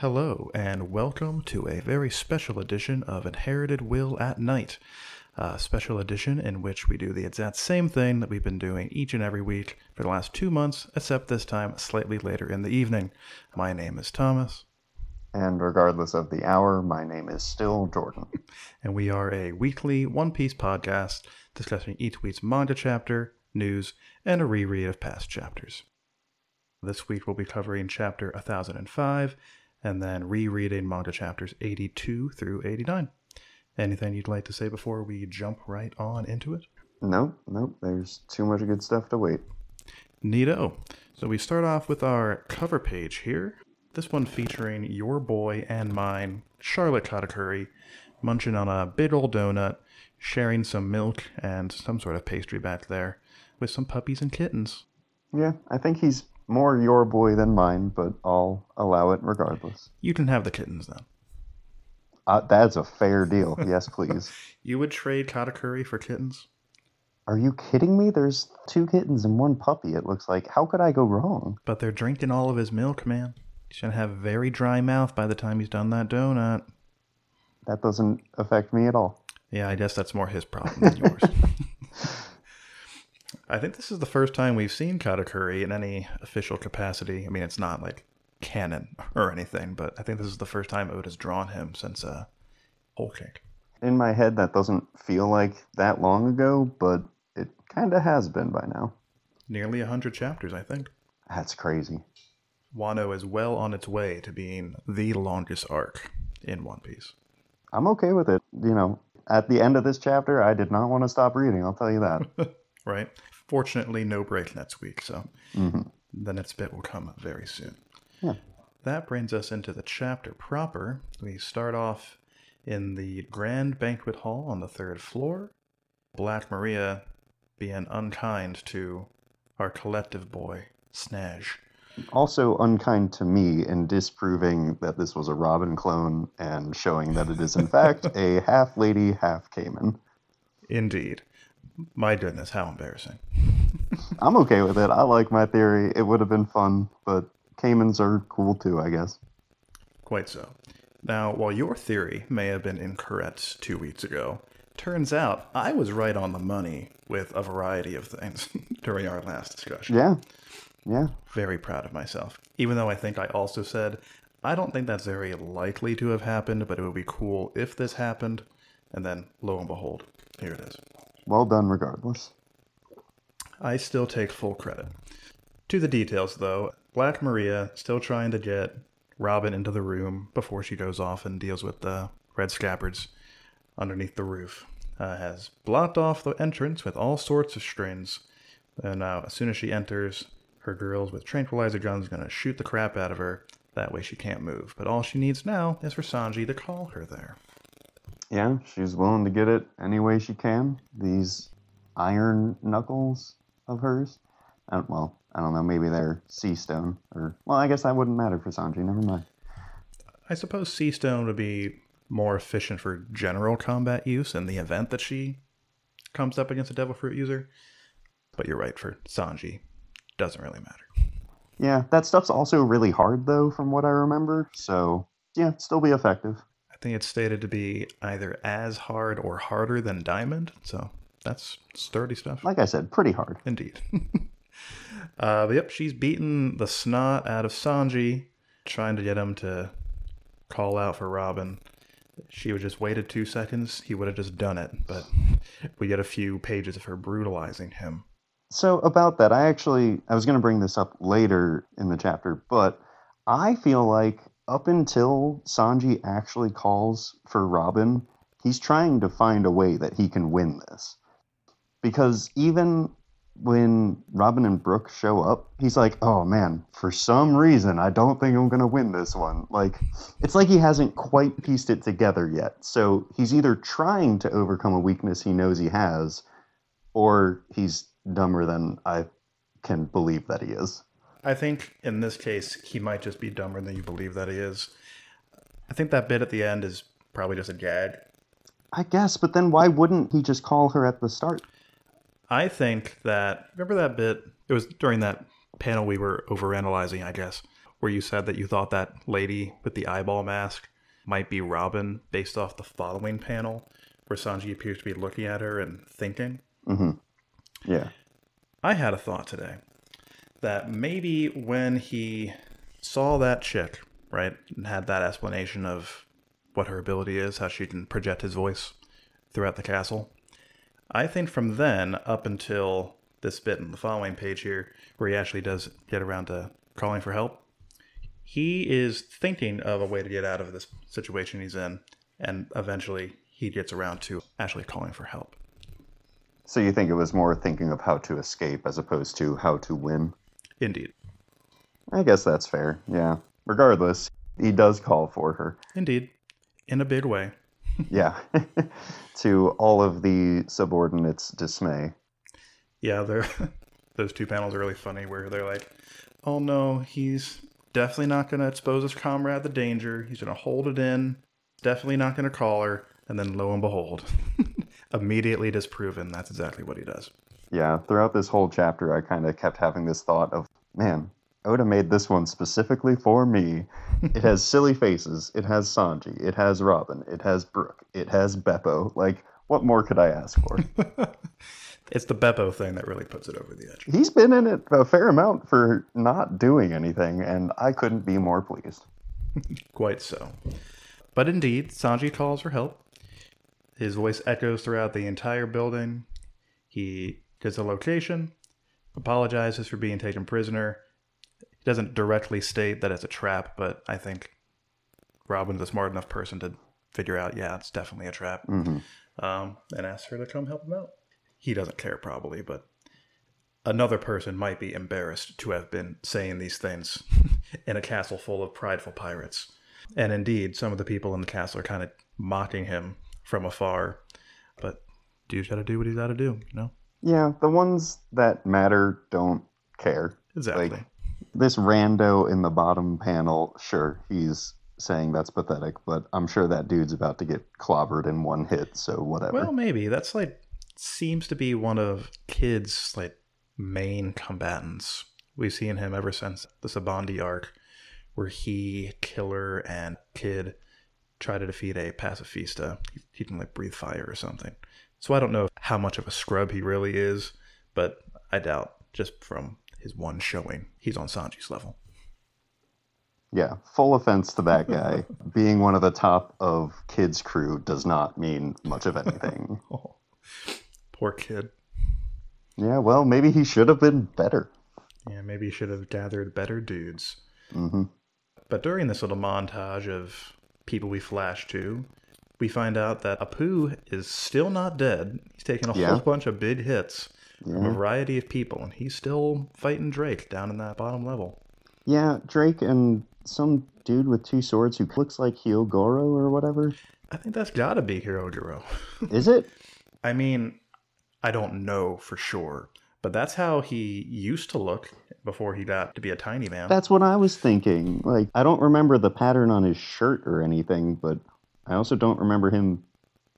Hello, and welcome to a very special edition of Inherited Will at Night. A special edition in which we do the exact same thing that we've been doing each and every week for the last two months, except this time slightly later in the evening. My name is Thomas, And regardless of the hour, my name is still Jordan. and we are a weekly One Piece podcast discussing each week's manga chapter, news, and a reread of past chapters. This week we'll be covering chapter 1005 and then rereading manga chapters 82 through 89. Anything you'd like to say before we jump right on into it? Nope, nope, there's too much good stuff to wait. Neato. So we start off with our cover page here. This one featuring your boy and mine, Charlotte Katakuri, munching on a big old donut, sharing some milk and some sort of pastry back there with some puppies and kittens. Yeah, I think he's more your boy than mine, but I'll allow it regardless. You can have the kittens then. Uh, that's a fair deal. Yes, please. You would trade Katakuri for kittens? Are you kidding me? There's two kittens and one puppy, it looks like. How could I go wrong? But they're drinking all of his milk, man. He's gonna have a very dry mouth by the time he's done that donut. That doesn't affect me at all. Yeah, I guess that's more his problem than yours. I think this is the first time we've seen Katakuri in any official capacity. I mean, it's not like canon or anything, but I think this is the first time Oda's drawn him since uh, Whole Cake. In my head, that doesn't feel like that long ago, but it kind of has been by now. Nearly a hundred chapters, I think. That's crazy. Wano is well on its way to being the longest arc in One Piece. I'm okay with it. You know, at the end of this chapter, I did not want to stop reading, I'll tell you that. right? Fortunately, no break next week, so hmm the next bit will come very soon. Yeah. That brings us into the chapter proper. We start off in the grand banquet hall on the third floor. Black Maria being unkind to our collective boy, Sanji. Also unkind to me in disproving that this was a Robin clone and showing that it is in fact a half lady, half Cayman. Indeed. My goodness, how embarrassing. I'm okay with it. I like my theory. It would have been fun, but Caymans are cool too, I guess. Quite so. Now, while your theory may have been incorrect two weeks ago, turns out I was right on the money with a variety of things during our last discussion. Yeah. Yeah. Very proud of myself. Even though I think I also said, I don't think that's very likely to have happened, but it would be cool if this happened. And then, lo and behold, here it is. Well done regardless. I still take full credit. To the details, though, Black Maria still trying to get Robin into the room before she goes off and deals with the red scabbards underneath the roof. Uh, has blocked off the entrance with all sorts of strings. And now, as soon as she enters, her girls with tranquilizer guns gonna shoot the crap out of her. That way she can't move. But all she needs now is for Sanji to call her there. Yeah, she's willing to get it any way she can. These iron knuckles of hers. Well, I don't know. Maybe they're sea stone, or well, I guess that wouldn't matter for Sanji. Never mind. I suppose Sea Stone would be more efficient for general combat use in the event that she comes up against a Devil Fruit user. But you're right, for Sanji, doesn't really matter. Yeah, that stuff's also really hard though, from what I remember. So yeah, still be effective. I think it's stated to be either as hard or harder than Diamond, so that's sturdy stuff. Like I said, pretty hard. Indeed. uh, but yep, she's beaten the snot out of Sanji, trying to get him to call out for Robin. She would just waited two seconds, he would have just done it. But we get a few pages of her brutalizing him. So about that, I actually I was going to bring this up later in the chapter, but I feel like up until Sanji actually calls for Robin, he's trying to find a way that he can win this. Because even when Robin and Brook show up, he's like, "Oh man, for some reason I don't think I'm going to win this one." Like it's like he hasn't quite pieced it together yet. So he's either trying to overcome a weakness he knows he has or he's dumber than I can believe that he is. I think in this case, he might just be dumber than you believe that he is. I think that bit at the end is probably just a gag. I guess, but then why wouldn't he just call her at the start? I think that remember that bit. It was during that panel we were overanalyzing, I guess, where you said that you thought that lady with the eyeball mask might be Robin based off the following panel, where Sanji appears to be looking at her and thinking. hmm Yeah. I had a thought today that maybe when he saw that chick, right, and had that explanation of what her ability is, how she can project his voice throughout the castle, I think from then up until this bit in the following page here, where he actually does get around to calling for help, he is thinking of a way to get out of this situation he's in, and eventually he gets around to actually calling for help. So you think it was more thinking of how to escape as opposed to how to win? Indeed. I guess that's fair. Yeah. Regardless, he does call for her. Indeed. In a big way. Yeah. to all of the subordinates' dismay. Yeah, they're those two panels are really funny where they're like, "Oh no, he's definitely not going to expose his comrade to danger. He's going to hold it in. Definitely not going to call her." And then lo and behold, immediately disproven. That's exactly what he does. Yeah, throughout this whole chapter, I kind of kept having this thought of, man, Oda made this one specifically for me. It has silly faces. It has Sanji. It has Robin. It has Brook. It has Beppo. Like, what more could I ask for? It's the Beppo thing that really puts it over the edge. He's been in it a fair amount for not doing anything, and I couldn't be more pleased. Quite so. But indeed, Sanji calls for help. His voice echoes throughout the entire building. He gives a location, apologizes for being taken prisoner. He doesn't directly state that it's a trap, but I think Robin's a smart enough person to figure out, yeah, it's definitely a trap, hmm um, and asks her to come help him out. He doesn't care, probably, but another person might be embarrassed to have been saying these things in a castle full of prideful pirates. And indeed, some of the people in the castle are kind of mocking him from afar. But dude's got to do what he's got to do, you know? Yeah, the ones that matter don't care. Exactly. Like, this rando in the bottom panel, sure, he's saying that's pathetic, but I'm sure that dude's about to get clobbered in one hit, so whatever. well, maybe that's like seems to be one of Kid's like main combatants. We've seen him ever since the Sabaody arc, where he, Killer, and Kid try to defeat a pacifista. He, he can like breathe fire or something. So I don't know how much of a scrub he really is, but I doubt just from his one showing he's on Sanji's level. yeah, full offense to that guy. Being one of the top of Kid's crew does not mean much of anything. Oh, poor kid. yeah, well, maybe he should have been better. Yeah, maybe he should have gathered better dudes. hmm But during this little montage of people we flash to, we find out that Apu is still not dead. He's taken a Yeah. whole bunch of big hits a variety of people, and he's still fighting Drake down in that bottom level. yeah, Drake and some dude with two swords who looks like Hyogoro or whatever. I think that's gotta be Hyogoro. Is it? I mean, I don't know for sure, but that's how he used to look before he got to be a tiny man. That's what I was thinking. Like, I don't remember the pattern on his shirt or anything, but I also don't remember him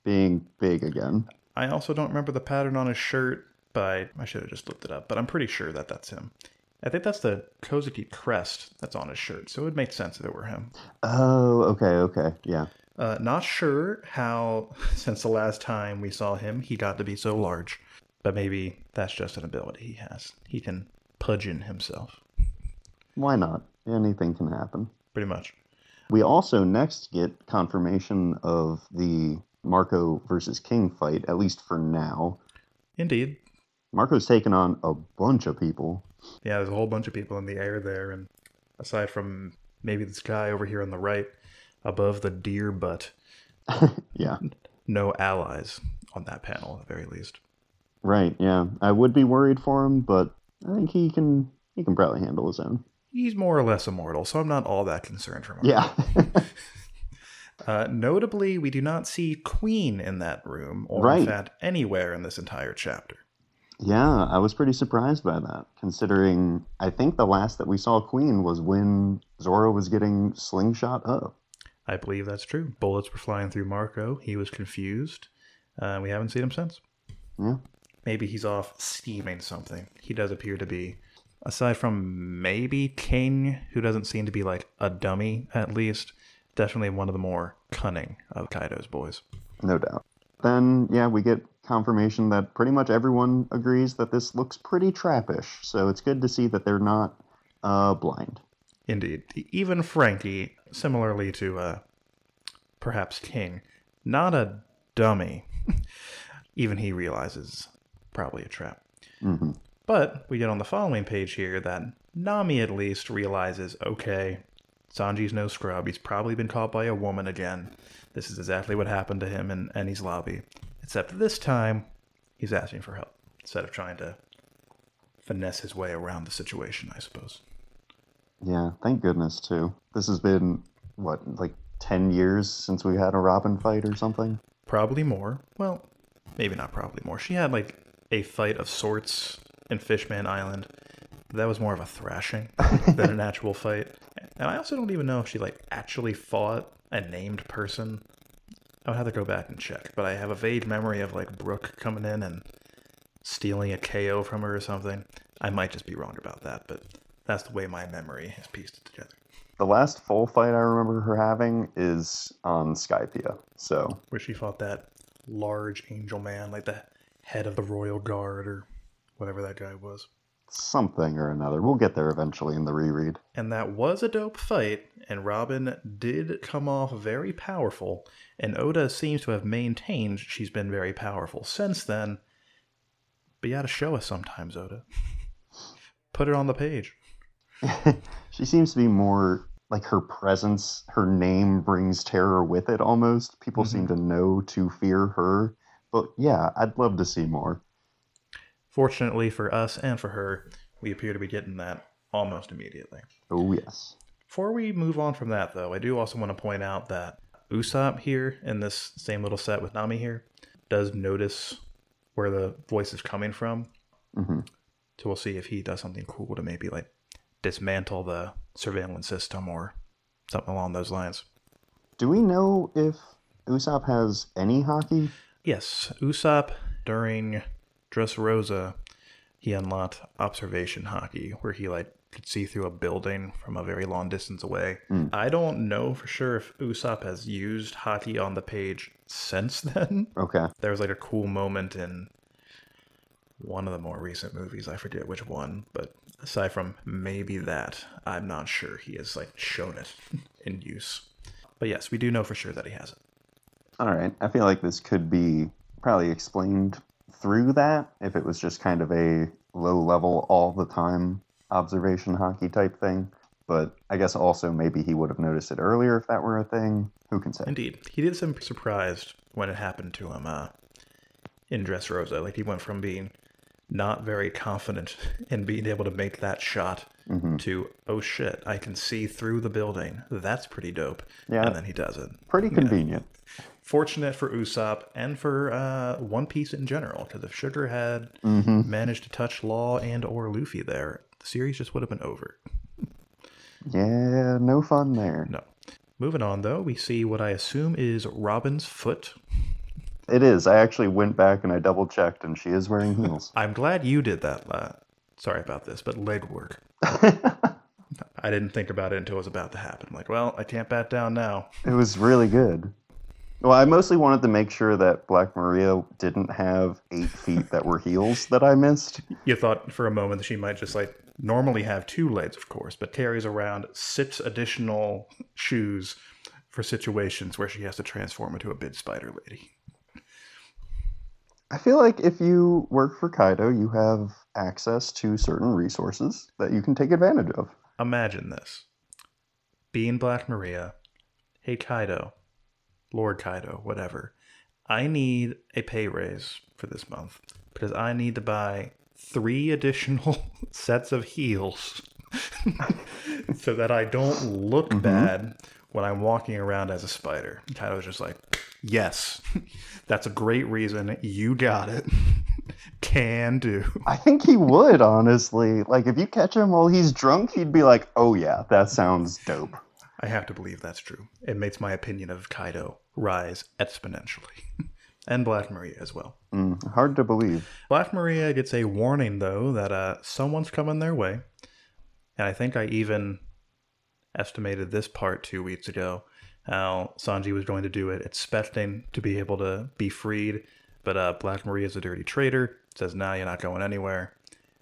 being big again. I also don't remember the pattern on his shirt, but I, should have just looked it up. But I'm pretty sure that that's him. I think that's the Kozuki crest that's on his shirt, so it would make sense if it were him. Oh, okay, okay, yeah. Uh, not sure how, since the last time we saw him, he got to be so large. But maybe that's just an ability he has. He can pudgeon himself, Why not? Anything can happen. pretty much. We also next get confirmation of the Marco versus King fight, at least for now. Indeed. Marco's taken on a bunch of people. Yeah, there's a whole bunch of people in the air there, and aside from maybe this guy over here on the right, above the deer butt, yeah, no allies on that panel at the very least. right. Yeah, I would be worried for him, but I think he can. He can probably handle his own. He's more or less immortal, so I'm not all that concerned for him. Yeah. Uh, notably, we do not see Queen in that room, or in fact anywhere in this entire chapter. Yeah, I was pretty surprised by that, considering I think the last that we saw Queen was when Zoro was getting slingshot up. I believe that's true. Bullets were flying through Marco. He was confused. Uh, we haven't seen him since. Yeah. Maybe he's off steaming something. He does appear to be aside from maybe King, who doesn't seem to be like a dummy, at least, definitely one of the more cunning of Kaido's boys. No doubt. Then, yeah, we get confirmation that pretty much everyone agrees that this looks pretty trappish. So it's good to see that they're not uh, blind. Indeed. Even Franky, similarly to uh, perhaps King, not a dummy. Even he realizes probably a trap. hmm But we get on the following page here that Nami at least realizes okay, Sanji's no scrub. He's probably been caught by a woman again. This is exactly what happened to him in Enies Lobby. Except this time, he's asking for help instead of trying to finesse his way around the situation, I suppose. Yeah, thank goodness, too. This has been, what, like 10 years since we had a Robin fight or something? Probably more. Well, maybe not probably more. She had like a fight of sorts in Fishman Island. That was more of a thrashing than an actual fight. And I also don't even know if she like actually fought a named person. I would have to go back and check, but I have a vague memory of like Brook coming in and stealing a KO from her or something. I might just be wrong about that, but that's the way my memory has pieced it together. The last full fight I remember her having is on Skypiea. So, Where she fought that large angel man, like the head of the royal guard or whatever that guy was. Something or another. We'll get there eventually in the reread. And that was a dope fight, and Robin did come off very powerful, and Oda seems to have maintained she's been very powerful since then. But you gotta show us sometimes, Oda. Put it on the page. she seems to be more like her presence, her name brings terror with it almost. People seem mm-hmm. to know to fear her. But yeah, I'd love to see more. Fortunately for us and for her, we appear to be getting that almost immediately. Oh, yes. Before we move on from that, though, I do also want to point out that Usopp here in this same little set with Nami here does notice where the voice is coming from. hmm So we'll see if he does something cool to maybe like dismantle the surveillance system or something along those lines. Do we know if Usopp has any haki? Yes, Usopp during Dressrosa, he unlocked observation haki, where he like could see through a building from a very long distance away. Hmm. I don't know for sure if Usopp has used haki on the page since then. Okay. There was like a cool moment in one of the more recent movies. I forget which one, but aside from maybe that, I'm not sure he has like shown it in use. But yes, we do know for sure that he has it. All right. I feel like this could be probably explained through that if it was just kind of a low level all the time observation haki type thing. But I guess also maybe he would have noticed it earlier if that were a thing. Who can say? Indeed, he did seem surprised when it happened to him uh, in Dressrosa. Like he went from being not very confident in being able to make that shot hmm to oh shit, I can see through the building. That's pretty dope. Yeah. and then he does it. Pretty convenient. Fortunate for Usopp and for uh, One Piece in general, because if Sugar had hmm managed to touch Law and or Luffy there, the series just would have been over. Yeah, no fun there. No. Moving on though, we see what I assume is Robin's foot. It is. I actually went back and I double checked, and she is wearing heels. I'm glad you did that. Uh, sorry about this, but leg work. I didn't think about it until it was about to happen. I'm like, well, I can't bat down now. It was really good. Well, I mostly wanted to make sure that Black Maria didn't have eight feet that were heels that I missed. You thought for a moment that she might just like normally have two legs, of course, but carries around six additional shoes for situations where she has to transform into a big spider lady. I feel like if you work for Kaido, you have access to certain resources that you can take advantage of. Imagine this being Black Maria, hey Kaido, Lord Kaido, whatever. I need a pay raise for this month because I need to buy three additional sets of heels so that I don't look mm-hmm. bad when I'm walking around as a spider. Kaido's just like, yes, that's a great reason. You got it. Can do. I think he would, honestly. Like, if you catch him while he's drunk, he'd be like, oh, yeah, that sounds dope. I have to believe that's true. It makes my opinion of Kaido rise exponentially. and Black Maria as well. Mm, hard to believe. Black Maria gets a warning though that uh, someone's coming their way, and I think I even estimated this part two weeks ago. How Sanji was going to do it, expecting to be able to be freed, but uh, Black Maria is a dirty traitor. Says, "Now nah, you're not going anywhere,"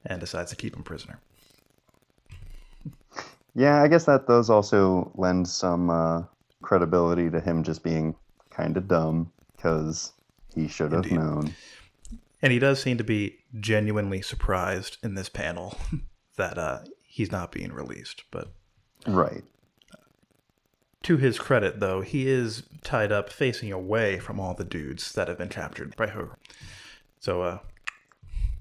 and decides to keep him prisoner. Yeah, I guess that does also lend some uh, credibility to him just being kind of dumb because he should have known. And he does seem to be genuinely surprised in this panel that uh, he's not being released. But Right. to his credit, though, he is tied up facing away from all the dudes that have been captured by Hogarth. So, uh,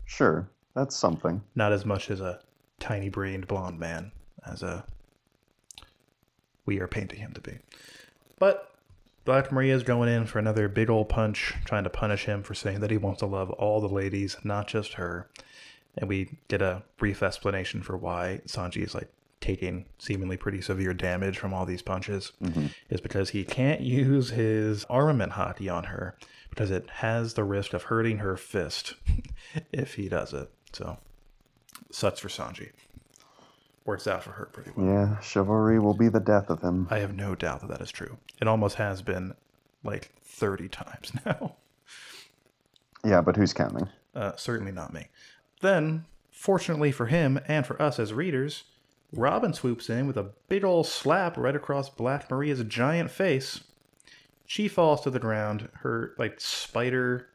Sure. That's something. not as much as a tiny brained blonde man as a we are painting him to be. But Black Maria is going in for another big old punch, trying to punish him for saying that he wants to love all the ladies, not just her. And we get a brief explanation for why Sanji is like taking seemingly pretty severe damage from all these punches. Mm-hmm. Is because he can't use his armament haki on her because it has the risk of hurting her fist if he does it. So sucks for Sanji. Works out for her pretty well. Yeah, chivalry will be the death of him. I have no doubt that that is true. It almost has been like 30 times now. Yeah, but who's counting? Uh, certainly not me. Then, fortunately for him and for us as readers, Robin swoops in with a big ol' slap right across Black Maria's giant face. She falls to the ground. Her, like, spider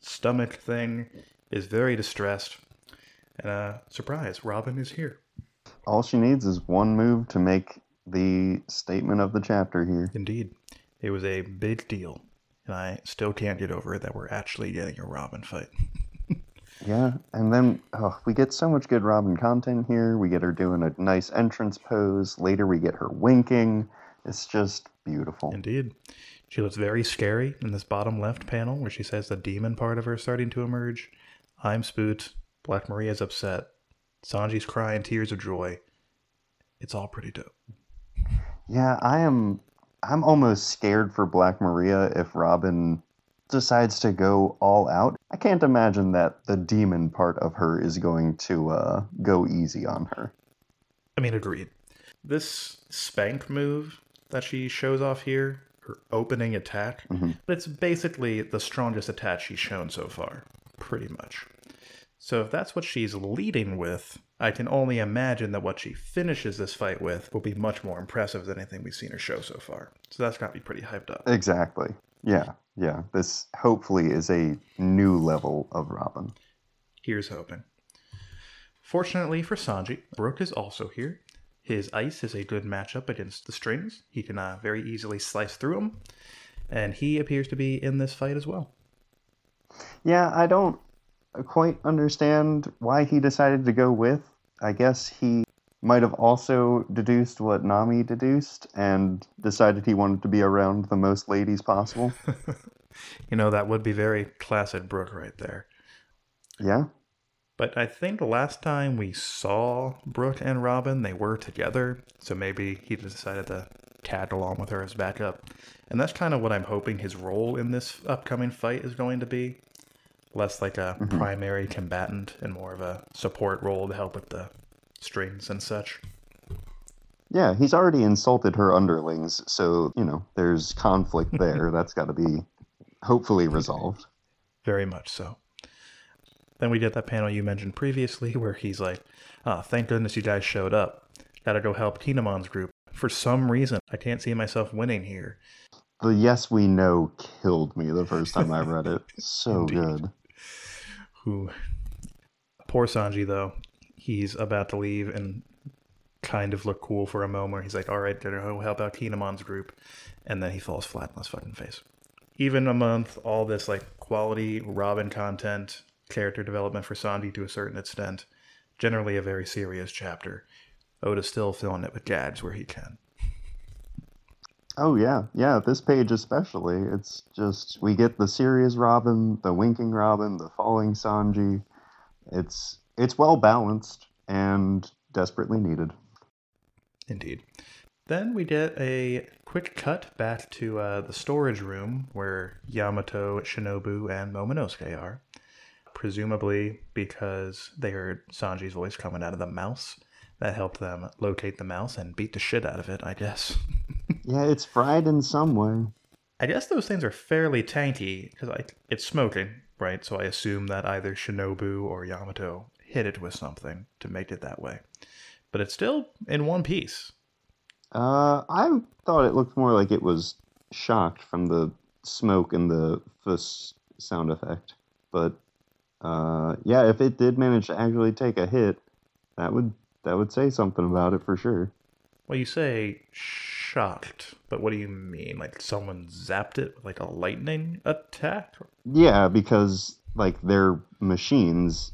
stomach thing is very distressed. And, uh, surprise, Robin is here. All she needs is one move to make the statement of the chapter here. Indeed. It was a big deal. And I still can't get over it that we're actually getting a Robin fight. Yeah, and then oh, we get so much good Robin content here. We get her doing a nice entrance pose. Later, we get her winking. It's just beautiful. Indeed. She looks very scary in this bottom left panel where she says the demon part of her is starting to emerge. I'm spooked. Black Maria's upset. Sanji's crying tears of joy. It's all pretty dope. Yeah, I am. I'm almost scared for Black Maria if Robin decides to go all out. I can't imagine that the demon part of her is going to uh, go easy on her. I mean, agreed. This spank move that she shows off here, her opening attack, it's basically the strongest attack she's shown so far, pretty much. So if that's what she's leading with, I can only imagine that what she finishes this fight with will be much more impressive than anything we've seen her show so far. So that's got to be pretty hyped up. Exactly. Yeah, yeah. This hopefully is a new level of Robin. Here's hoping. Fortunately for Sanji, Brook is also here. His ice is a good matchup against the strings. He can uh, very easily slice through them, and he appears to be in this fight as well. Yeah, I don't quite understand why he decided to go with. I guess he might have also deduced what Nami deduced and decided he wanted to be around the most ladies possible. You know, that would be very classic Brook right there. yeah. But I think the last time we saw Brook and Robin, they were together. So maybe he decided to tag along with her as backup. And that's kind of what I'm hoping his role in this upcoming fight is going to be. Less like a primary combatant and more of a support role to help with the strings and such. Yeah, he's already insulted her underlings, so, you know, there's conflict there. That's got to be hopefully resolved. Very much so. Then we get that panel you mentioned previously where he's like, ah, thank goodness you guys showed up. Gotta go help Kinemon's group. For some reason, I can't see myself winning here. The yes we know killed me the first time I read it. So Indeed. good. Who. Poor Sanji, though. He's about to leave and kind of look cool for a moment. He's like, all right, go oh, help out Kinemon's group. And then he falls flat on his fucking face. Even a month, all this like quality Robin content, character development for Sanji to a certain extent, generally a very serious chapter. Oda's still filling it with gags where he can. Oh yeah, yeah. This page especially, it's just we get the serious Robin, the winking Robin, the falling Sanji. It's it's well balanced and desperately needed. Indeed. Then we get a quick cut back to uh, the storage room where Yamato, Shinobu, and Momonosuke are. Presumably because they heard Sanji's voice coming out of the mouse. That helped them locate the mouse and beat the shit out of it, I guess. Yeah, it's fried in some way. I guess those things are fairly tanky because like it's smoking, right? So I assume that either Shinobu or Yamato hit it with something to make it that way. But it's still in one piece. Uh, I thought it looked more like it was shocked from the smoke and the fuss sound effect. But uh, yeah, if it did manage to actually take a hit, that would that would say something about it for sure. Well, you say shocked, but what do you mean? Like someone zapped it with like a lightning attack? Yeah, because like they're machines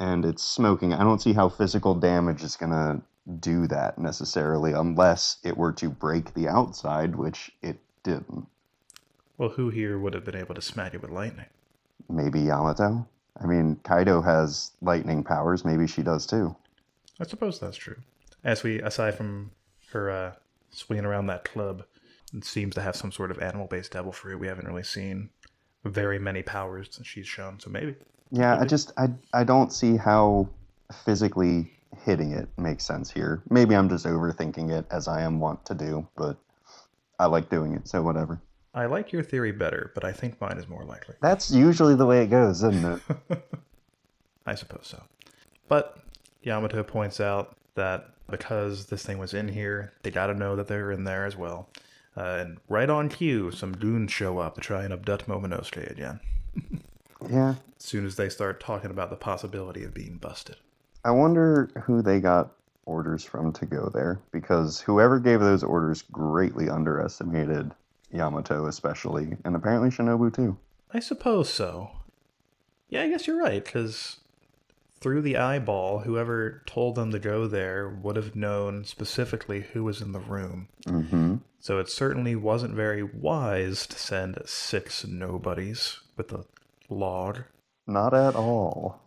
and it's smoking. I don't see how physical damage is gonna do that necessarily unless it were to break the outside, which it didn't. Well, who here would have been able to smack it with lightning? Maybe Yamato. I mean, Kaido has lightning powers. Maybe she does too. I suppose that's true. As we, aside from her uh, swinging around that club, it seems to have some sort of animal-based devil fruit. We haven't really seen very many powers that she's shown, so maybe. Yeah, I just I I don't see how physically hitting it makes sense here. Maybe I'm just overthinking it as I am wont to do, but I like doing it, so whatever. I like your theory better, but I think mine is more likely. That's usually the way it goes, isn't it? I suppose so. But Yamato points out that because this thing was in here, they gotta know that they're in there as well. Uh, and right on cue, some goons show up to try and abduct Momonosuke again. yeah. As soon as they start talking about the possibility of being busted. I wonder who they got orders from to go there, because whoever gave those orders greatly underestimated Yamato, especially, and apparently Shinobu too. I suppose so. Yeah, I guess you're right, because through the eyeball, whoever told them to go there would have known specifically who was in the room. Mm-hmm. So it certainly wasn't very wise to send six nobodies with a log. Not at all.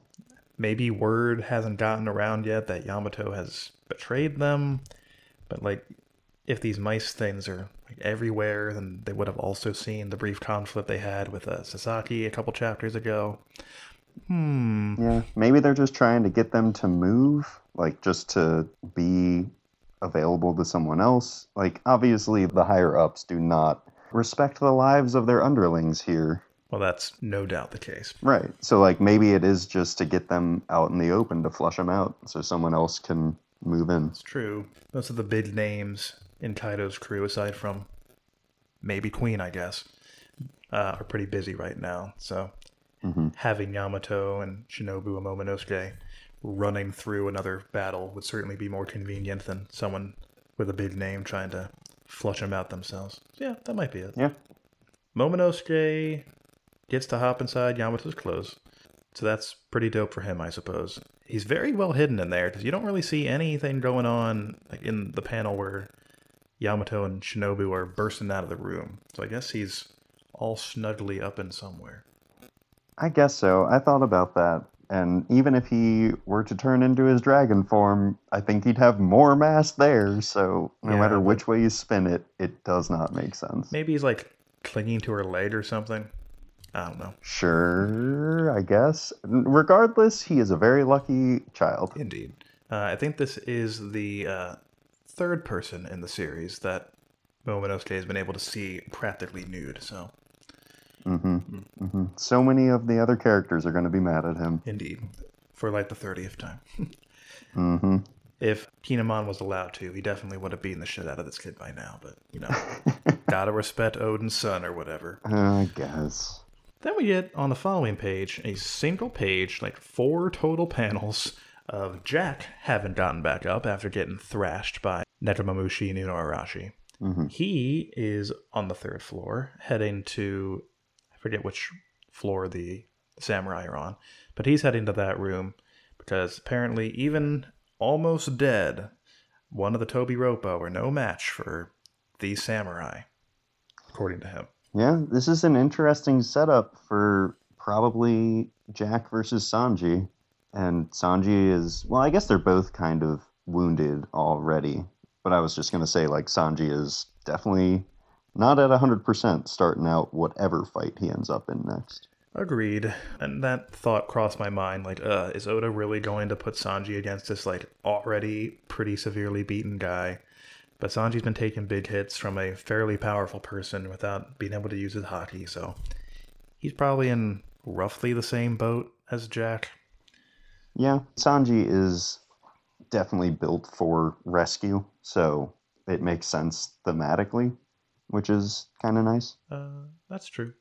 Maybe word hasn't gotten around yet that Yamato has betrayed them, but like, if these mice things are like everywhere, then they would have also seen the brief conflict they had with uh, Sasaki a couple chapters ago. Hmm. Yeah, maybe they're just trying to get them to move, like just to be available to someone else. Like, obviously, the higher ups do not respect the lives of their underlings here. Well, that's no doubt the case. Right. So, like, maybe it is just to get them out in the open to flush them out so someone else can move in. It's true. Most of the big names in Kaido's crew, aside from maybe Queen, I guess, uh, are pretty busy right now. So hmm having Yamato and Shinobu and Momonosuke running through another battle would certainly be more convenient than someone with a big name trying to flush them out themselves. Yeah, that might be it. Yeah. Momonosuke gets to hop inside Yamato's clothes. So that's pretty dope for him, I suppose. He's very well hidden in there because you don't really see anything going on like in the panel where Yamato and Shinobu are bursting out of the room. So I guess he's all snugly up in somewhere. I guess so. I thought about that. And even if he were to turn into his dragon form, I think he'd have more mass there. So no Yeah, matter which way you spin it, it does not make sense. Maybe he's like clinging to her leg or something. I don't know. Sure, I guess. Regardless, he is a very lucky child. Indeed. Uh, I think this is the uh, third person in the series that Momonosuke has been able to see practically nude. So, hmm Mm-hmm. So many of the other characters are going to be mad at him. indeed, for like the 30th time. mm-hmm. If Kinemon was allowed to, he definitely would have beaten the shit out of this kid by now. But, you know, gotta respect Oden's son or whatever. I guess. Then we get on the following page a single page, like four total panels of Jack having gotten back up after getting thrashed by Nekomamushi and Inuarashi. hmm He is on the third floor, heading to forget which floor the samurai are on, but he's heading to that room because apparently even almost dead, one of the Tobi Roppo are no match for the samurai, according to him. Yeah, this is an interesting setup for probably Jack versus Sanji. And Sanji is, well, I guess they're both kind of wounded already. But I was just gonna say, like Sanji is definitely not at hundred percent starting out whatever fight he ends up in next. Agreed. And that thought crossed my mind like, uh, is Oda really going to put Sanji against this, like, already pretty severely beaten guy? But Sanji's been taking big hits from a fairly powerful person without being able to use his haki, so he's probably in roughly the same boat as Jack. Yeah, Sanji is definitely built for rescue, so it makes sense thematically, which is kind of nice. Uh, that's true.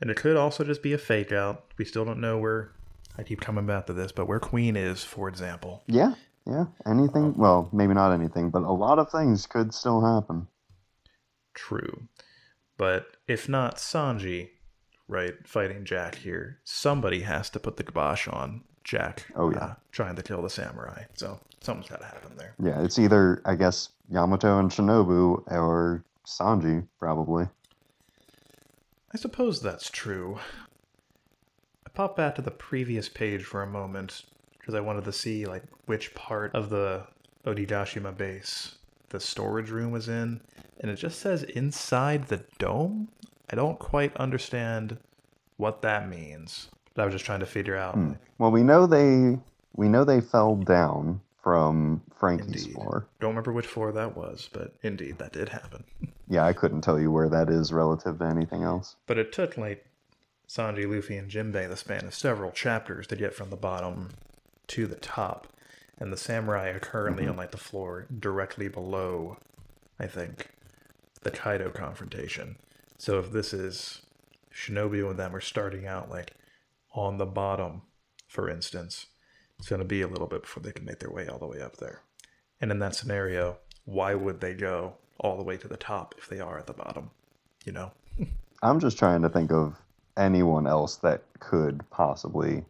And it could also just be a fake out. We still don't know where. I keep coming back to this, but where Queen is, for example. Yeah, yeah. Anything? Well, maybe not anything, but a lot of things could still happen. True. But if not Sanji, right, fighting Jack here, somebody has to put the kibosh on Jack. Oh, yeah. uh, trying to kill the samurai. So something's got to happen there. Yeah, it's either I guess Yamato and Shinobu or Sanji probably. I suppose that's true. I pop back to the previous page for a moment because I wanted to see like which part of the Onigashima base the storage room was in, and it just says inside the dome. I don't quite understand what that means. But I was just trying to figure out. Hmm. Well, we know they we know they fell down from Franky's Indeed. floor. Don't remember which floor that was, but indeed that did happen. Yeah, I couldn't tell you where that is relative to anything else. But it took like Sanji, Luffy, and Jinbei the span of several chapters to get from the bottom to the top. And the samurai are currently mm-hmm. on like the floor directly below, I think, the Kaido confrontation. So if this is Shinobu and them are starting out like on the bottom, for instance, it's going to be a little bit before they can make their way all the way up there. And in that scenario, why would they go all the way to the top if they are at the bottom? You know? I'm just trying to think of anyone else that could possibly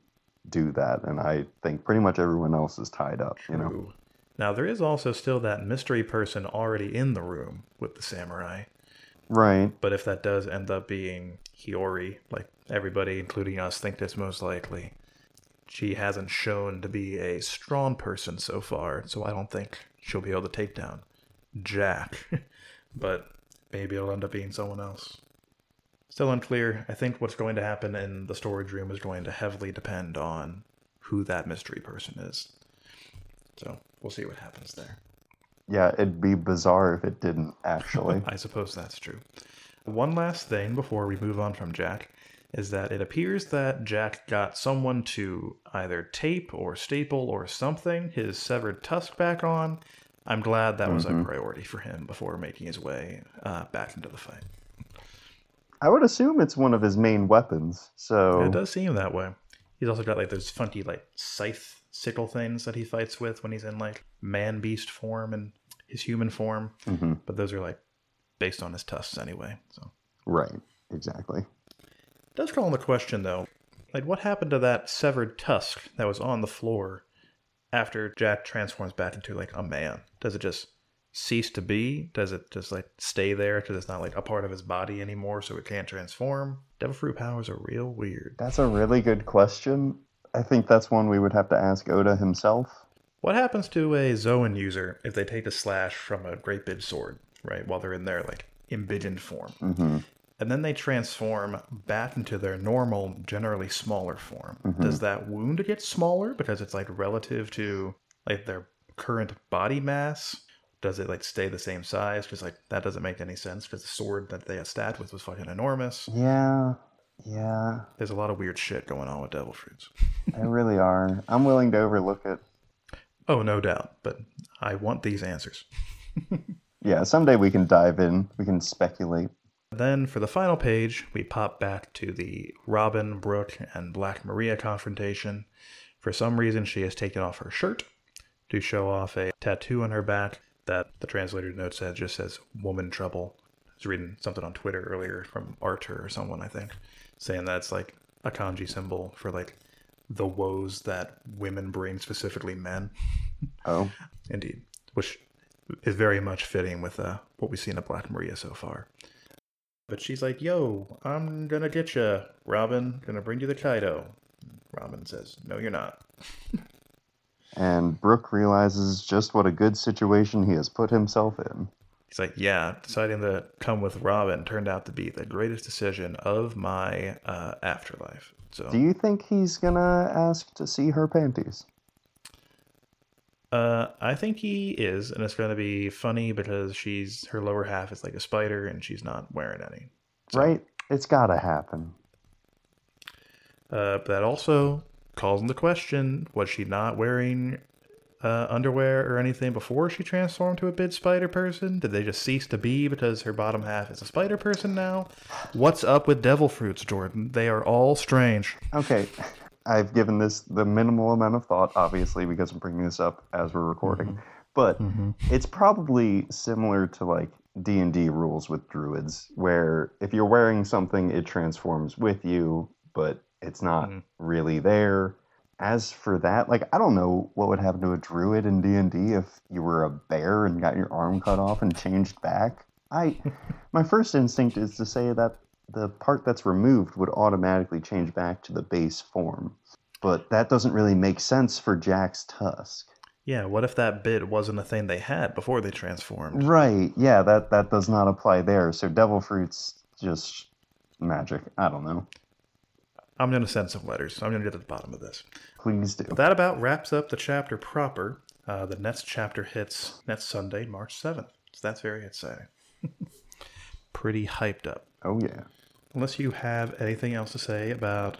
do that, and I think pretty much everyone else is tied up. You know, Now there is also still that mystery person already in the room with the samurai. right? But if that does end up being Hiyori, like everybody, including us, think that's most likely, she hasn't shown to be a strong person so far, so I don't think she'll be able to take down Jack. but maybe it'll end up being someone else. Still unclear. I think what's going to happen in the storage room is going to heavily depend on who that mystery person is. So we'll see what happens there. Yeah, it'd be bizarre if it didn't actually. I suppose that's true. One last thing before we move on from Jack is that it appears that Jack got someone to either tape or staple or something his severed tusk back on. I'm glad that was a priority for him before making his way uh, back into the fight. I would assume it's one of his main weapons. So It does seem that way. He's also got like those funky like scythe sickle things that he fights with when he's in like man beast form and his human form. Mhm. But those are like based on his tusks anyway. So right, exactly. Does call into question though like what happened to that severed tusk that was on the floor after jack transforms back into like a man? Does it just cease to be? Does it just like stay there because it's not like a part of his body anymore so it can't transform? Devil fruit powers are real weird. That's a really good question. I think that's one we would have to ask Oda himself. what happens to a zoan user if they take a slash from a great big sword right while they're in their like embiggened form? Hmm and then they transform back into their normal, generally smaller form. Mm-hmm. Does that wound get smaller because it's like relative to like their current body mass? Does it like stay the same size? Because like that doesn't make any sense because the sword that they had stabbed with was fucking enormous. Yeah, yeah, There's a lot of weird shit going on with devil fruits. they really are. I'm willing to overlook it. Oh, no doubt, but I want these answers. Yeah, someday we can dive in. We can speculate. Then for the final page, we pop back to the Robin, Brook, and Black Maria confrontation. For some reason, she has taken off her shirt to show off a tattoo on her back that the translator note says just says woman trouble. I was reading something on Twitter earlier from Arthur or someone, I think, saying that's like a kanji symbol for like the woes that women bring, specifically men. Oh, Indeed, which is very much fitting with uh, what we've seen of Black Maria so far. But she's like, "Yo, I'm gonna get you, Robin. Gonna bring you the Kaido." Robin says, "No, you're not." and Brook realizes just what a good situation he has put himself in. He's like, yeah, deciding to come with Robin turned out to be the greatest decision of my uh, afterlife. So, Do you think he's gonna ask to see her panties? Uh, I think he is, and it's going to be funny because she's her lower half is like a spider, and she's not wearing any. So- Right? It's gotta happen. Uh, but that also calls into question: was she not wearing uh, underwear or anything before she transformed to a big spider person? Did they just cease to be because her bottom half is a spider person now? What's up with devil fruits, Jordan? They are all strange. Okay, I've given this the minimal amount of thought, obviously, because I'm bringing this up as we're recording. But it's probably similar to like D and D rules with druids, where if you're wearing something, it transforms with you, but it's not Mhm. really there. As for that, like I don't know what would happen to a druid in D and D if you were a bear and got your arm cut off and changed back. I, my first instinct is to say that the part that's removed would automatically change back to the base form. But that doesn't really make sense for Jack's tusk. Yeah, what if that bit wasn't a thing they had before they transformed? Right, yeah, that, that does not apply there. So devil fruit's just magic. I don't know. I'm going to send some letters. I'm going to get to the bottom of this. Please do. That about wraps up the chapter proper. Uh, the next chapter hits next Sunday, March 7th. So that's very exciting. Pretty hyped up. Oh yeah. Unless you have anything else to say about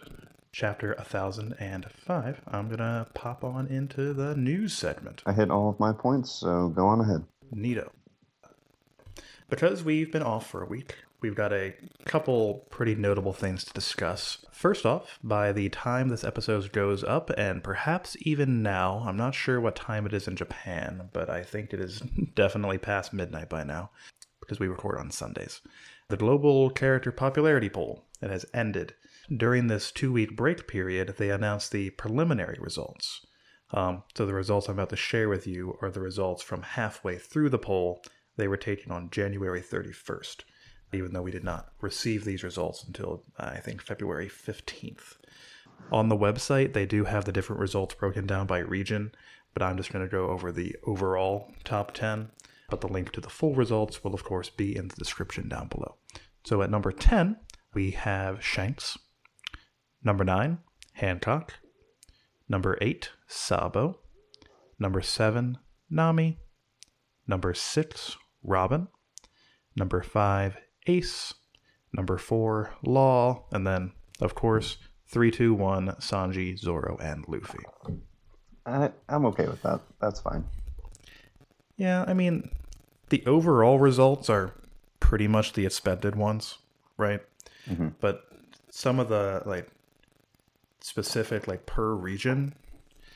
chapter 1005, I'm going to pop on into the news segment. I hit all of my points, so go on ahead. Neato. Because we've been off for a week, we've got a couple pretty notable things to discuss. First off, by the time this episode goes up, and perhaps even now, I'm not sure what time it is in Japan, but I think it is definitely past midnight by now, because we record on Sundays. The global character popularity poll it has ended. During this two week break period, they announced the preliminary results. Um, so the results I'm about to share with you are the results from halfway through the poll. They were taken on January 31st, even though we did not receive these results until uh, I think February 15th. On the website, they do have the different results broken down by region, but I'm just going to go over the overall top 10. But the link to the full results will, of course, be in the description down below. So at number 10, we have Shanks. Number 9, Hancock. Number 8, Sabo. Number 7, Nami. Number 6, Robin. Number 5, Ace. Number 4, Law. And then, of course, 3, 2, 1, Sanji, Zoro, and Luffy. I, I'm okay with that. That's fine. Yeah, I mean, the overall results are pretty much the expected ones, right? Mhm. But some of the like specific like per region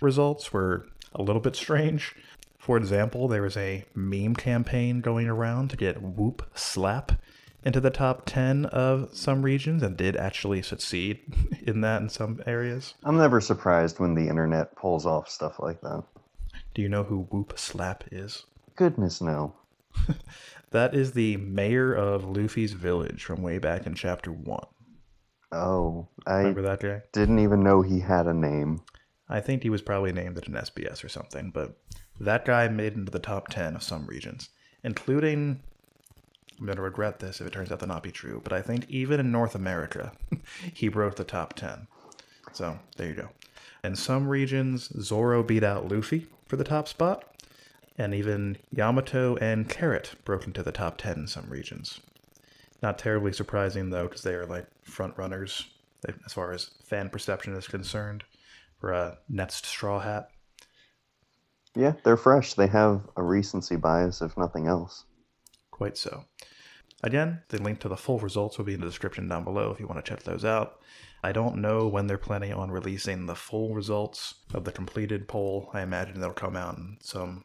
results were a little bit strange. For example, there was a meme campaign going around to get Woop Slap into the top 10 of some regions and did actually succeed in that in some areas. I'm never surprised when the internet pulls off stuff like that. Do you know who Woop Slap is? Goodness no. That is the mayor of Luffy's village from way back in chapter 1. Oh, I Remember that guy? didn't even know he had a name. I think he was probably named at an SBS or something, but that guy made into the top 10 of some regions, including. I'm going to regret this if it turns out to not be true, but I think even in North America, he broke the top 10. So there you go. In some regions, Zoro beat out Luffy for the top spot, and even Yamato and Carrot broke into the top 10 in some regions. Not terribly surprising though, because they are like front runners as far as fan perception is concerned for a next Straw Hat. Yeah, they're fresh. They have a recency bias, if nothing else. Quite so. Again, the link to the full results will be in the description down below if you want to check those out. I don't know when they're planning on releasing the full results of the completed poll. I imagine they'll come out in some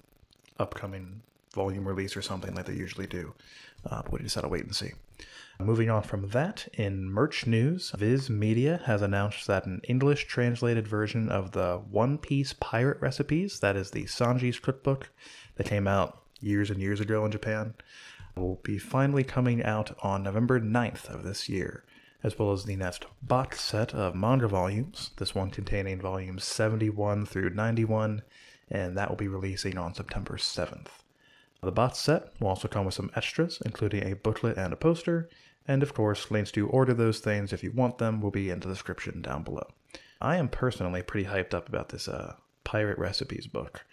upcoming volume release or something like they usually do. Uh, but we just gotta wait and see. Moving on from that, in merch news, Viz Media has announced that an English translated version of the One Piece Pirate Recipes, that is the Sanji's cookbook that came out years and years ago in Japan, will be finally coming out on November 9th of this year, as well as the next box set of manga volumes, this one containing volumes 71 through 91, and that will be releasing on September 7th. The box set will also come with some extras, including a booklet and a poster, and of course, links to order those things if you want them will be in the description down below. I am personally pretty hyped up about this uh, pirate recipes book.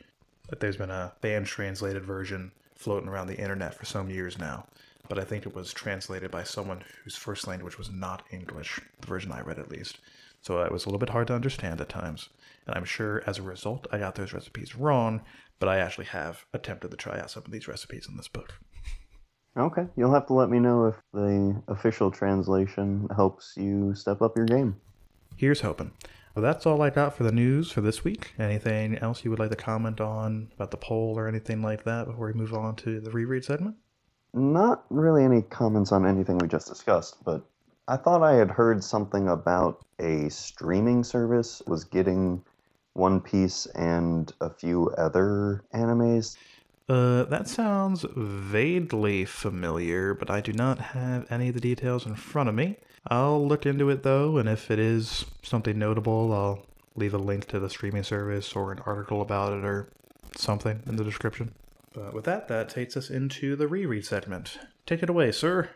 That there's been a fan translated version floating around the internet for some years now, but I think it was translated by someone whose first language was not English, the version I read at least. So it was a little bit hard to understand at times, and I'm sure as a result I got those recipes wrong, but I actually have attempted to try out some of these recipes in this book. Okay, you'll have to let me know if the official translation helps you step up your game. Here's hoping. Well, that's all I got for the news for this week. Anything else you would like to comment on about the poll or anything like that before we move on to the reread segment? Not really any comments on anything we just discussed, but I thought I had heard something about a streaming service was getting One Piece and a few other animes. Uh, that sounds vaguely familiar, but I do not have any of the details in front of me. I'll look into it though, and if it is something notable, I'll leave a link to the streaming service or an article about it or something in the description. But with that, that takes us into the reread segment. Take it away, sir.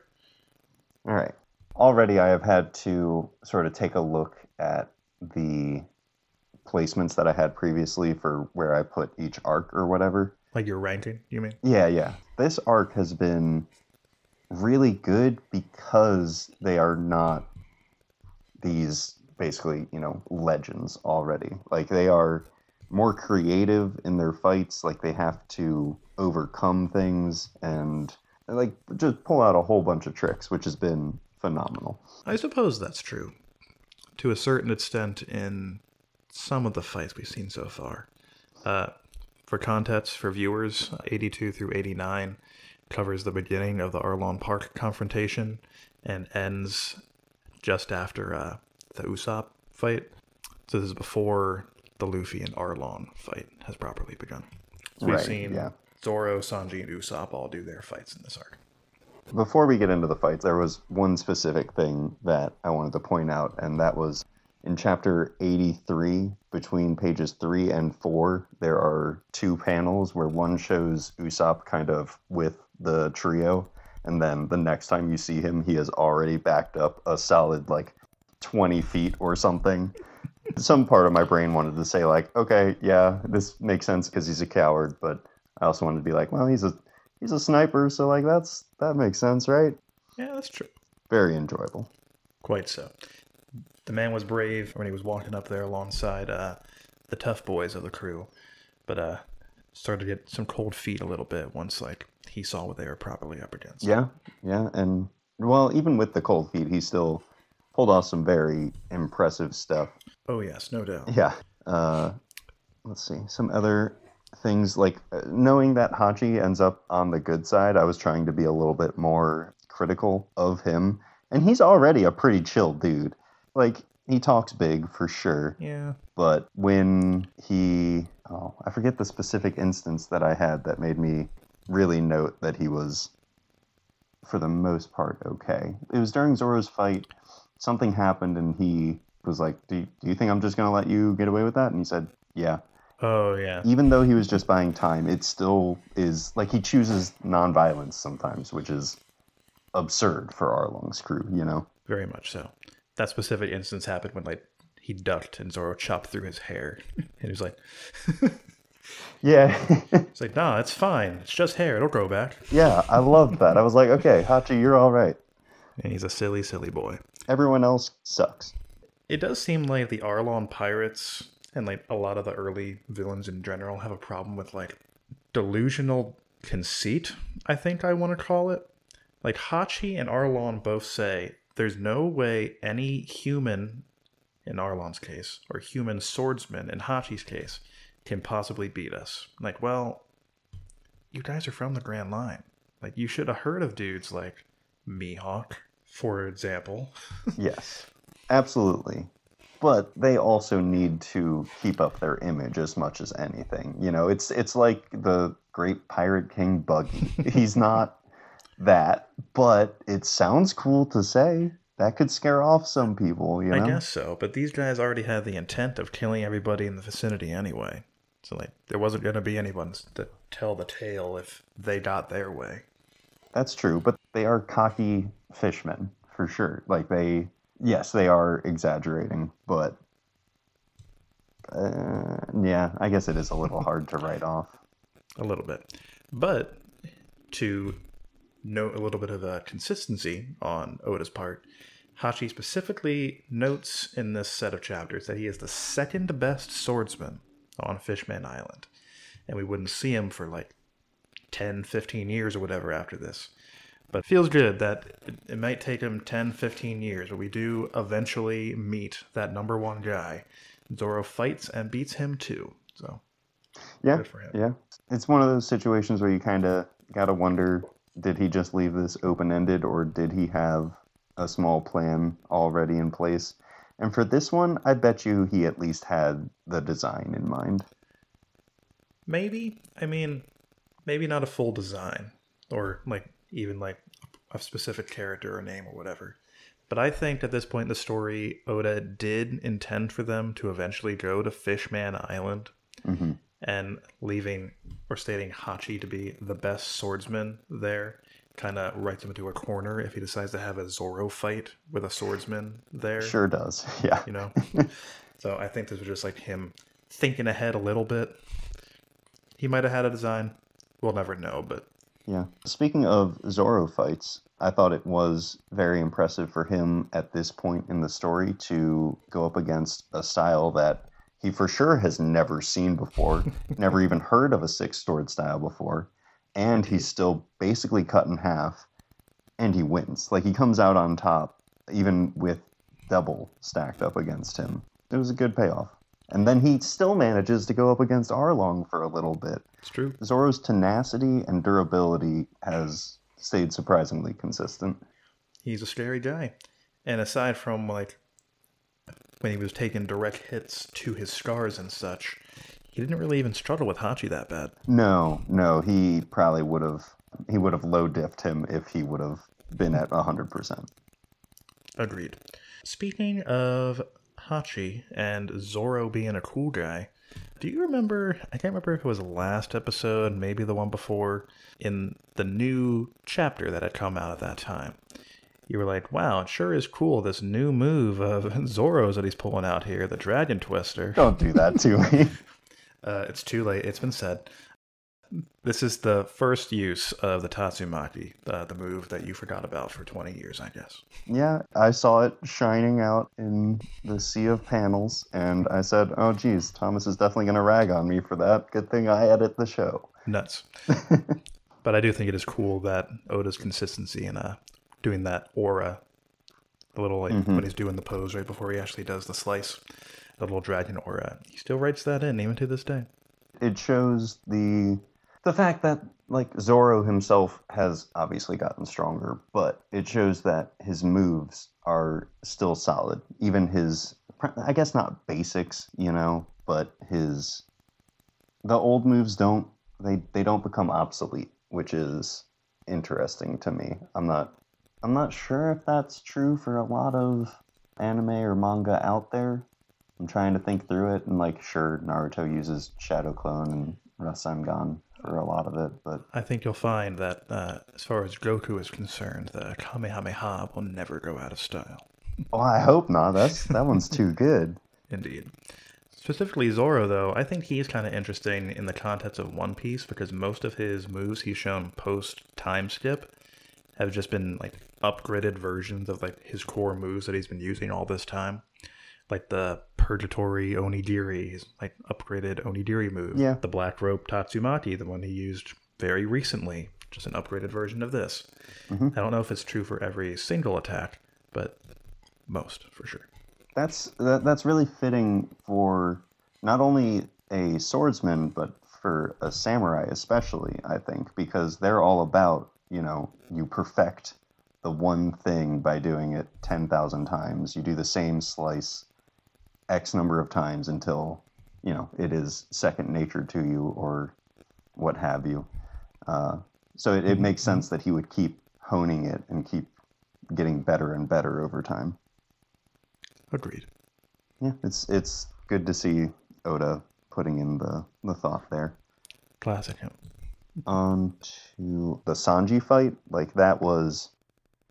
All right. Already, I have had to sort of take a look at the placements that I had previously for where I put each arc or whatever. Like your ranking, you mean? Yeah, yeah. This arc has been really good because they are not these basically, you know, legends already. Like they are more creative in their fights, like they have to overcome things and like just pull out a whole bunch of tricks, which has been phenomenal. I suppose that's true. To a certain extent in some of the fights we've seen so far. Uh, for context, for viewers, 82 through 89 covers the beginning of the Arlong Park confrontation and ends just after uh, the Usopp fight. So this is before the Luffy and Arlong fight has properly begun. So we've Right, seen yeah. Zoro, Sanji, and Usopp all do their fights in this arc. Before we get into the fights, there was one specific thing that I wanted to point out, and that was in chapter 83, between pages 3 and 4, there are two panels where one shows Usopp kind of with the trio, and then the next time you see him, he has already backed up a solid like 20 feet or something. Some part of my brain wanted to say, like, okay, yeah, this makes sense because he's a coward, but I also wanted to be like, well, he's a he's a sniper, so like that's that makes sense, right? Yeah, that's true. Very enjoyable. Quite so. The man was brave when he was walking up there alongside uh, the tough boys of the crew, but uh, started to get some cold feet a little bit once like he saw what they were properly up against. Yeah, yeah, and well, even with the cold feet, he still pulled off some very impressive stuff. Oh yes, no doubt. Yeah. Uh, let's see some other things like uh, knowing that Hachi ends up on the good side. I was trying to be a little bit more critical of him, and he's already a pretty chill dude. Like he talks big for sure, Yeah. but when he oh i forget the specific instance that i had that made me really note that he was for the most part okay it was during zoro's fight something happened and he was like do you, do you think i'm just going to let you get away with that and he said yeah Oh yeah. even though he was just buying time it still is like he chooses nonviolence sometimes which is absurd for arlong's crew you know Very much so. That specific instance happened when like he ducked and Zoro chopped through his hair, and he was like, yeah "It's like, nah, it's fine. It's just hair. It'll grow back." yeah i loved that i was like okay hachi you're all right And he's a silly, silly boy. everyone else sucks It does seem like the Arlong pirates and like a lot of the early villains in general have a problem with like delusional conceit, I think I want to call it. Like Hachi and Arlong both say there's no way any human in Arlong's case or human swordsman in Hachi's case can possibly beat us. Like, well, you guys are from the Grand Line. Like you should have heard of dudes like Mihawk, for example. Yes, absolutely. But they also need to keep up their image as much as anything. You know, it's it's like the great pirate king Buggy. He's not that, but it sounds cool to say. That could scare off some people, you know. I guess so, but these guys already had the intent of killing everybody in the vicinity anyway. So like there wasn't going to be anyone to tell the tale if they got their way. That's true, but they are cocky fishmen for sure. Like they, yes, they are exaggerating, but uh, yeah, I guess it is a little hard to write off. A little bit, but to note a little bit of a consistency on Oda's part, Hachi specifically notes in this set of chapters that he is the second best swordsman on Fishman Island. And we wouldn't see him for like 10, 15 years or whatever after this. But it feels good that it, might take him 10, 15 years, but we do eventually meet that number one guy. Zoro fights and beats him too. So, Yeah, good for him. yeah. It's one of those situations where you kind of got to wonder did he just leave this open ended or did he have a small plan already in place? And for this one, I bet you he at least had the design in mind. Maybe. I mean, maybe not a full design or like even like a specific character or name or whatever. But I think at this point in the story, Oda did intend for them to eventually go to Fishman Island hmm and leaving or stating Hachi to be the best swordsman there kind of writes him into a corner if he decides to have a Zoro fight with a swordsman there. Sure does. Yeah. You know? so I think this was just like him thinking ahead a little bit. He might have had a design. We'll never know, but Yeah. Speaking of Zoro fights, I thought it was very impressive for him at this point in the story to go up against a style that he for sure has never seen before, never even heard of a six sword style before, and he's still basically cut in half, and he wins. Like he comes out on top, even with double stacked up against him. It was a good payoff. And then he still manages to go up against Arlong for a little bit. it's true. Zoro's tenacity and durability has stayed surprisingly consistent. He's a scary guy. And aside from like when he was taking direct hits to his scars and such, he didn't really even struggle with Hachi that bad. No, no, he probably would have he would have low diffed him if he would have been at hundred percent. Agreed. Speaking of Hachi and Zoro being a cool guy, do you remember? I can't remember if it was the last episode, maybe the one before, in the new chapter that had come out at that time. You were like, wow, it sure is cool, this new move of Zoro's that he's pulling out here, the Dragon Twister. Don't do that to me. Uh, it's too late, it's been said. This is the first use of the Tatsumaki, the, the move that you forgot about for 20 years, I guess. yeah, I saw it shining out in the sea of panels, and I said, "Oh, geez, Thomas is definitely going to rag on me for that. Good thing I edit the show." nuts. but I do think it is cool that Oda's consistency in uh, doing that aura, the little like Mhm. when he's doing the pose right before he actually does the slice, the little dragon aura. He still writes that in even to this day. it shows the the fact that like Zoro himself has obviously gotten stronger, but it shows that his moves are still solid. Even his I guess not basics, you know, but his the old moves don't they they don't become obsolete, which is interesting to me. I'm not I'm not sure if that's true for a lot of anime or manga out there. I'm trying to think through it, and like, sure, Naruto uses Shadow Clone and Rasengan for a lot of it, but I think you'll find that uh, as far as Goku is concerned, the Kamehameha will never go out of style. oh, I hope not. That's that one's too good. Indeed. Specifically, Zoro, though, I think he's kind of interesting in the context of One Piece because most of his moves he's shown post time skip have just been like upgraded versions of like his core moves that he's been using all this time. Like the Purgatory Onigiri, his like upgraded Onigiri move. Yeah. The Black Rope Tatsumaki, the one he used very recently, just an upgraded version of this. Mhm. I don't know if it's true for every single attack, but most for sure. That's that, that's really fitting for not only a swordsman but for a samurai especially, I think, because they're all about, you know, you perfect the one thing by doing it 10,000 times. You do the same slice x number of times until, you know, it is second nature to you or what have you. Uh, so it, it makes sense that he would keep honing it and keep getting better and better over time. Agreed. Yeah, it's it's good to see Oda putting in the, the thought there. Classic. On to the Sanji fight. Like that was,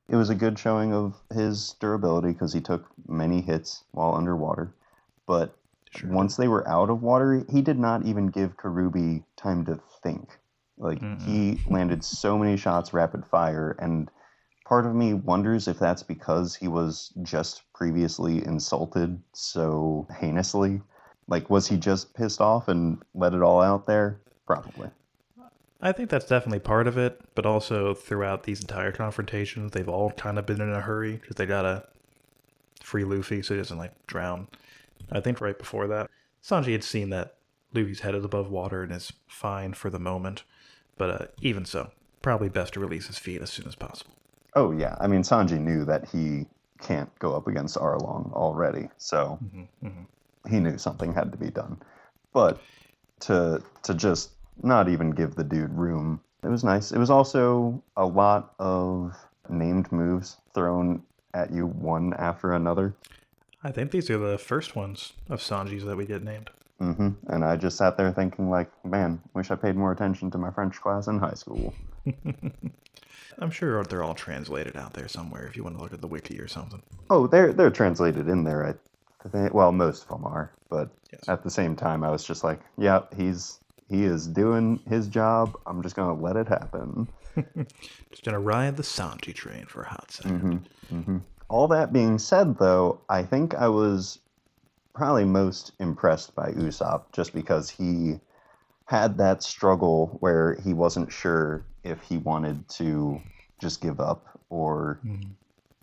it was a good showing of his durability because he took many hits while underwater. But Sure. once they were out of water, he did not even give Kuroobi time to think. Like he landed so many shots rapid fire, and part of me wonders if that's because he was just previously insulted so heinously. Like, was he just pissed off and let it all out there? Probably. I think that's definitely part of it, but also throughout these entire confrontations, they've all kind of been in a hurry because they gotta free Luffy so he doesn't like drown. I think right before that, Sanji had seen that Luffy's head is above water and is fine for the moment, but uh, even so, probably best to release his feet as soon as possible. Oh yeah, I mean Sanji knew that he can't go up against Arlong already, so he knew something had to be done. But to to just not even give the dude room, it was nice. It was also a lot of named moves thrown at you one after another. I think these are the first ones of Sanji's that we get named. Mm-hmm. And I just sat there thinking, like, man, wish I paid more attention to my French class in high school. I'm sure they're all translated out there somewhere if you want to look at the wiki or something. Oh, they're they're translated in there. I think, well, most of them are, but Yes. at the same time, I was just like, yeah, he's he is doing his job. I'm just gonna let it happen. Just gonna ride the Sanji train for a hot 2nd hmm All that being said, though, I think I was probably most impressed by Usopp just because he had that struggle where he wasn't sure if he wanted to just give up or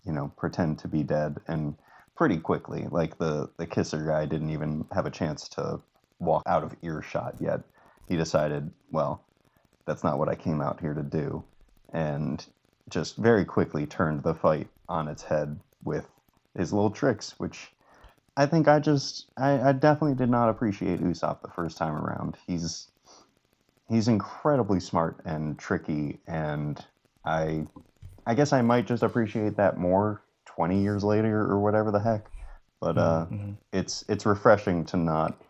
you know pretend to be dead. And pretty quickly like the the kisser guy didn't even have a chance to walk out of earshot yet he decided well that's not what i came out here to do and just very quickly turned the fight on its head with his little tricks which i think i just i, I definitely did not appreciate usopp the first time around. He's he's incredibly smart and tricky and i i guess i might just appreciate that more 20 years later or whatever the heck but uh it's it's refreshing to not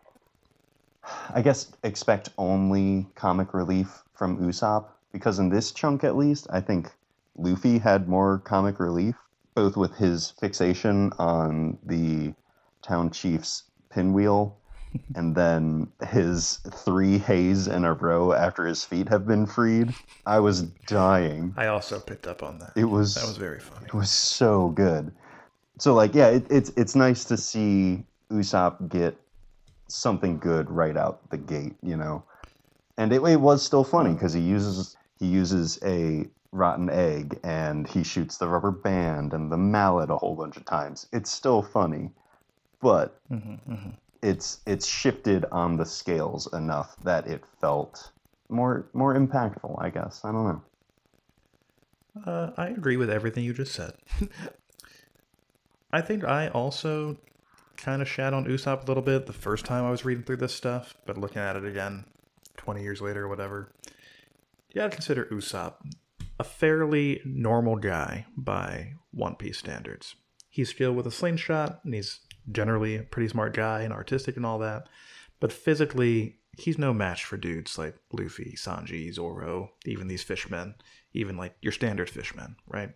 i guess expect only comic relief from usopp because in this chunk at least i think luffy had more comic relief both with his fixation on the town chief's pinwheel and then his three haze in a row after his feet have been freed. I was dying. I also picked up on that. It was That was very funny. it was so good. So like yeah, it, it's it's nice to see Usopp get something good right out the gate, you know. And it, it was still funny because he uses he uses a rotten egg and he shoots the rubber band and the mallet a whole bunch of times. It's still funny, but it's it's shifted on the scales enough that it felt more more impactful. I guess I don't know. Uh, I agree with everything you just said. I think I also kind of shat on Usopp a little bit the first time I was reading through this stuff, but looking at it again 20 years later or whatever, you gotta consider Usopp a fairly normal guy by One Piece standards. He's skilled with a slingshot, and he's generally a pretty smart guy and artistic and all that, but physically, he's no match for dudes like Luffy, Sanji, Zoro, even these fishmen, even like your standard fishmen, right?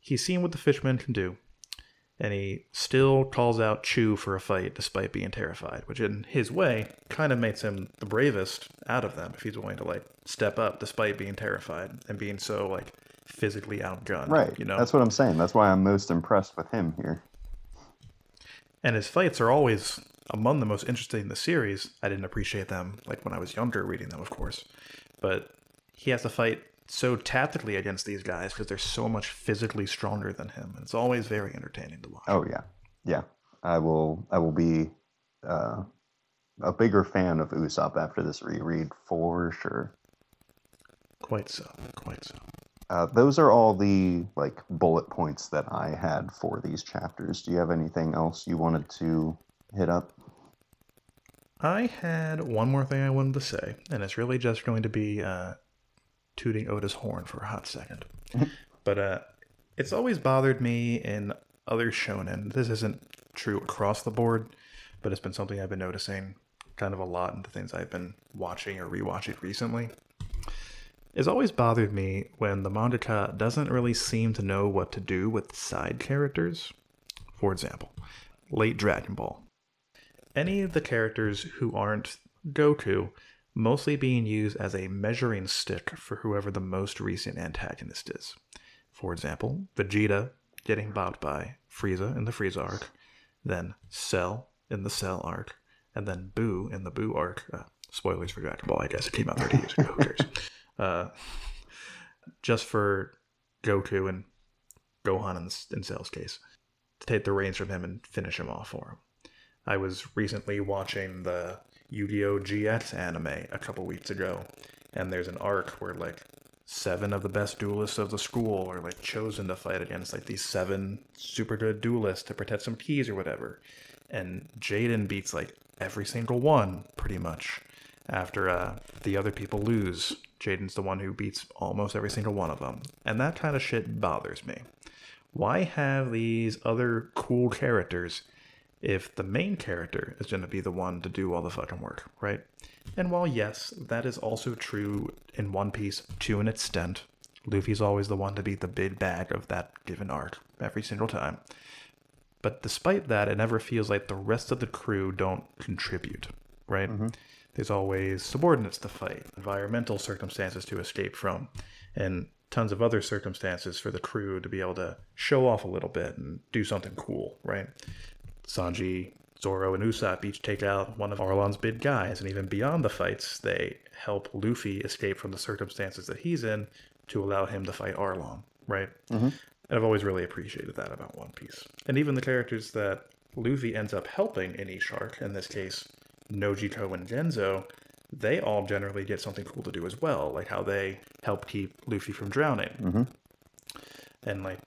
He's seen what the fishmen can do, and he still calls out Chu for a fight despite being terrified, which in his way kind of makes him the bravest out of them if he's willing to like step up despite being terrified and being so like physically outgunned. Right. You know, That's what I'm saying. That's why I'm most impressed with him here. and his fights are always among the most interesting in the series. I didn't appreciate them like when I was younger reading them, of course, but he has to fight so tactically against these guys because they're so much physically stronger than him. And it's always very entertaining to watch. Oh yeah, yeah. I will. I will be uh, a bigger fan of Usopp after this reread for sure. Quite so, quite so. Uh, those are all the like bullet points that I had for these chapters. Do you have anything else you wanted to hit up? I had one more thing I wanted to say, and it's really just going to be uh, tooting Oda's horn for a hot second. but uh, it's always bothered me in other shonen. This isn't true across the board, but it's been something I've been noticing kind of a lot in the things I've been watching or rewatching recently. It's always bothered me when the mangaka doesn't really seem to know what to do with side characters. For example, late Dragon Ball. Any of the characters who aren't Goku mostly being used as a measuring stick for whoever the most recent antagonist is. For example, Vegeta getting bopped by Frieza in the Frieza arc, then Cell in the Cell arc, and then Boo in the Boo arc. Uh, spoilers for Dragon Ball, I guess it came out 30 years ago. Who cares? Uh, just for Goku and Gohan in, in Cell's case, to take the reins from him and finish him off for him. I was recently watching the Yu-Gi-Oh! GX anime a couple weeks ago, and there's an arc where like seven of the best duelists of the school are like chosen to fight against like these seven super good duelists to protect some keys or whatever. And Jaden beats like every single one pretty much. After uh, the other people lose, Jaden's the one who beats almost every single one of them. And that kind of shit bothers me. Why have these other cool characters if the main character is going to be the one to do all the fucking work, right? And while yes, that is also true in One Piece to an extent, Luffy's always the one to be the big bag of that given arc every single time. But despite that, it never feels like the rest of the crew don't contribute, right? Mm-hmm. There's always subordinates to fight, environmental circumstances to escape from, and tons of other circumstances for the crew to be able to show off a little bit and do something cool, right? Sanji, Zoro, and Usopp each take out one of Arlong's big guys, and even beyond the fights, they help Luffy escape from the circumstances that he's in to allow him to fight Arlong, right? Mm-hmm. And I've always really appreciated that about One Piece. And even the characters that Luffy ends up helping in each arc, in this case, Nojiko and Genzo, they all generally get something cool to do as well, like how they help keep Luffy from drowning. Mm-hmm. And like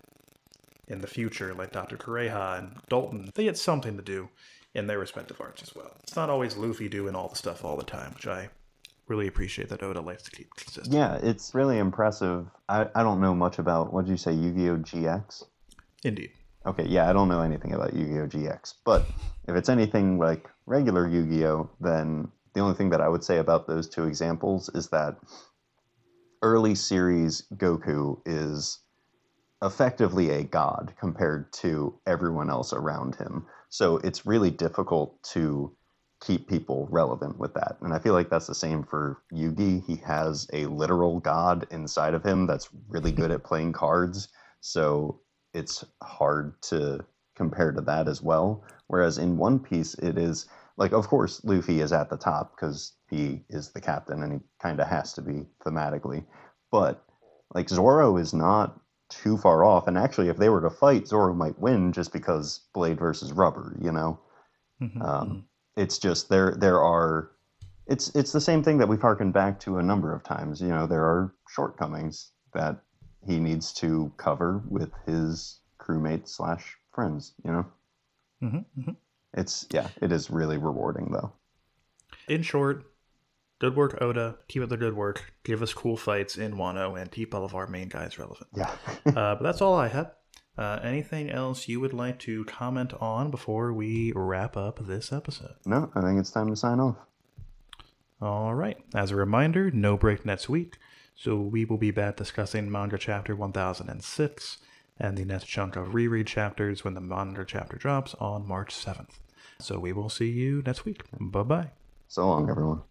in the future, like Dr. Kureha and Dalton, they had something to do in their respective arcs as well. It's not always Luffy doing all the stuff all the time, which I really appreciate that Oda likes to keep consistent. Yeah, it's really impressive. I, I don't know much about, what did you say, Yu Gi Oh! GX? Indeed. Okay, yeah, I don't know anything about Yu Gi Oh! GX, but if it's anything like regular Yu Gi Oh!, then the only thing that I would say about those two examples is that early series Goku is effectively a god compared to everyone else around him. So it's really difficult to keep people relevant with that. And I feel like that's the same for Yugi. He has a literal god inside of him that's really good at playing cards. So it's hard to compare to that as well. Whereas in One Piece, it is like, of course, Luffy is at the top because he is the captain and he kind of has to be thematically. But like Zoro is not too far off. And actually, if they were to fight, Zoro might win just because blade versus rubber. You know, mm-hmm. um, mm-hmm. it's just there. There are. It's it's the same thing that we've harkened back to a number of times. You know, there are shortcomings that he needs to cover with his crewmates slash friends. You know, mm-hmm, mm-hmm. it's yeah, it is really rewarding though. In short, Good work, Oda. Keep up the good work. Give us cool fights in Wano and keep all of our main guys relevant. Yeah. uh, but that's all I have. Uh, anything else you would like to comment on before we wrap up this episode? No, I think it's time to sign off. All right. As a reminder, no break next week. So we will be back discussing manga chapter 1006 and the next chunk of reread chapters when the manga chapter drops on March 7th. So we will see you next week. Bye bye. So long, everyone.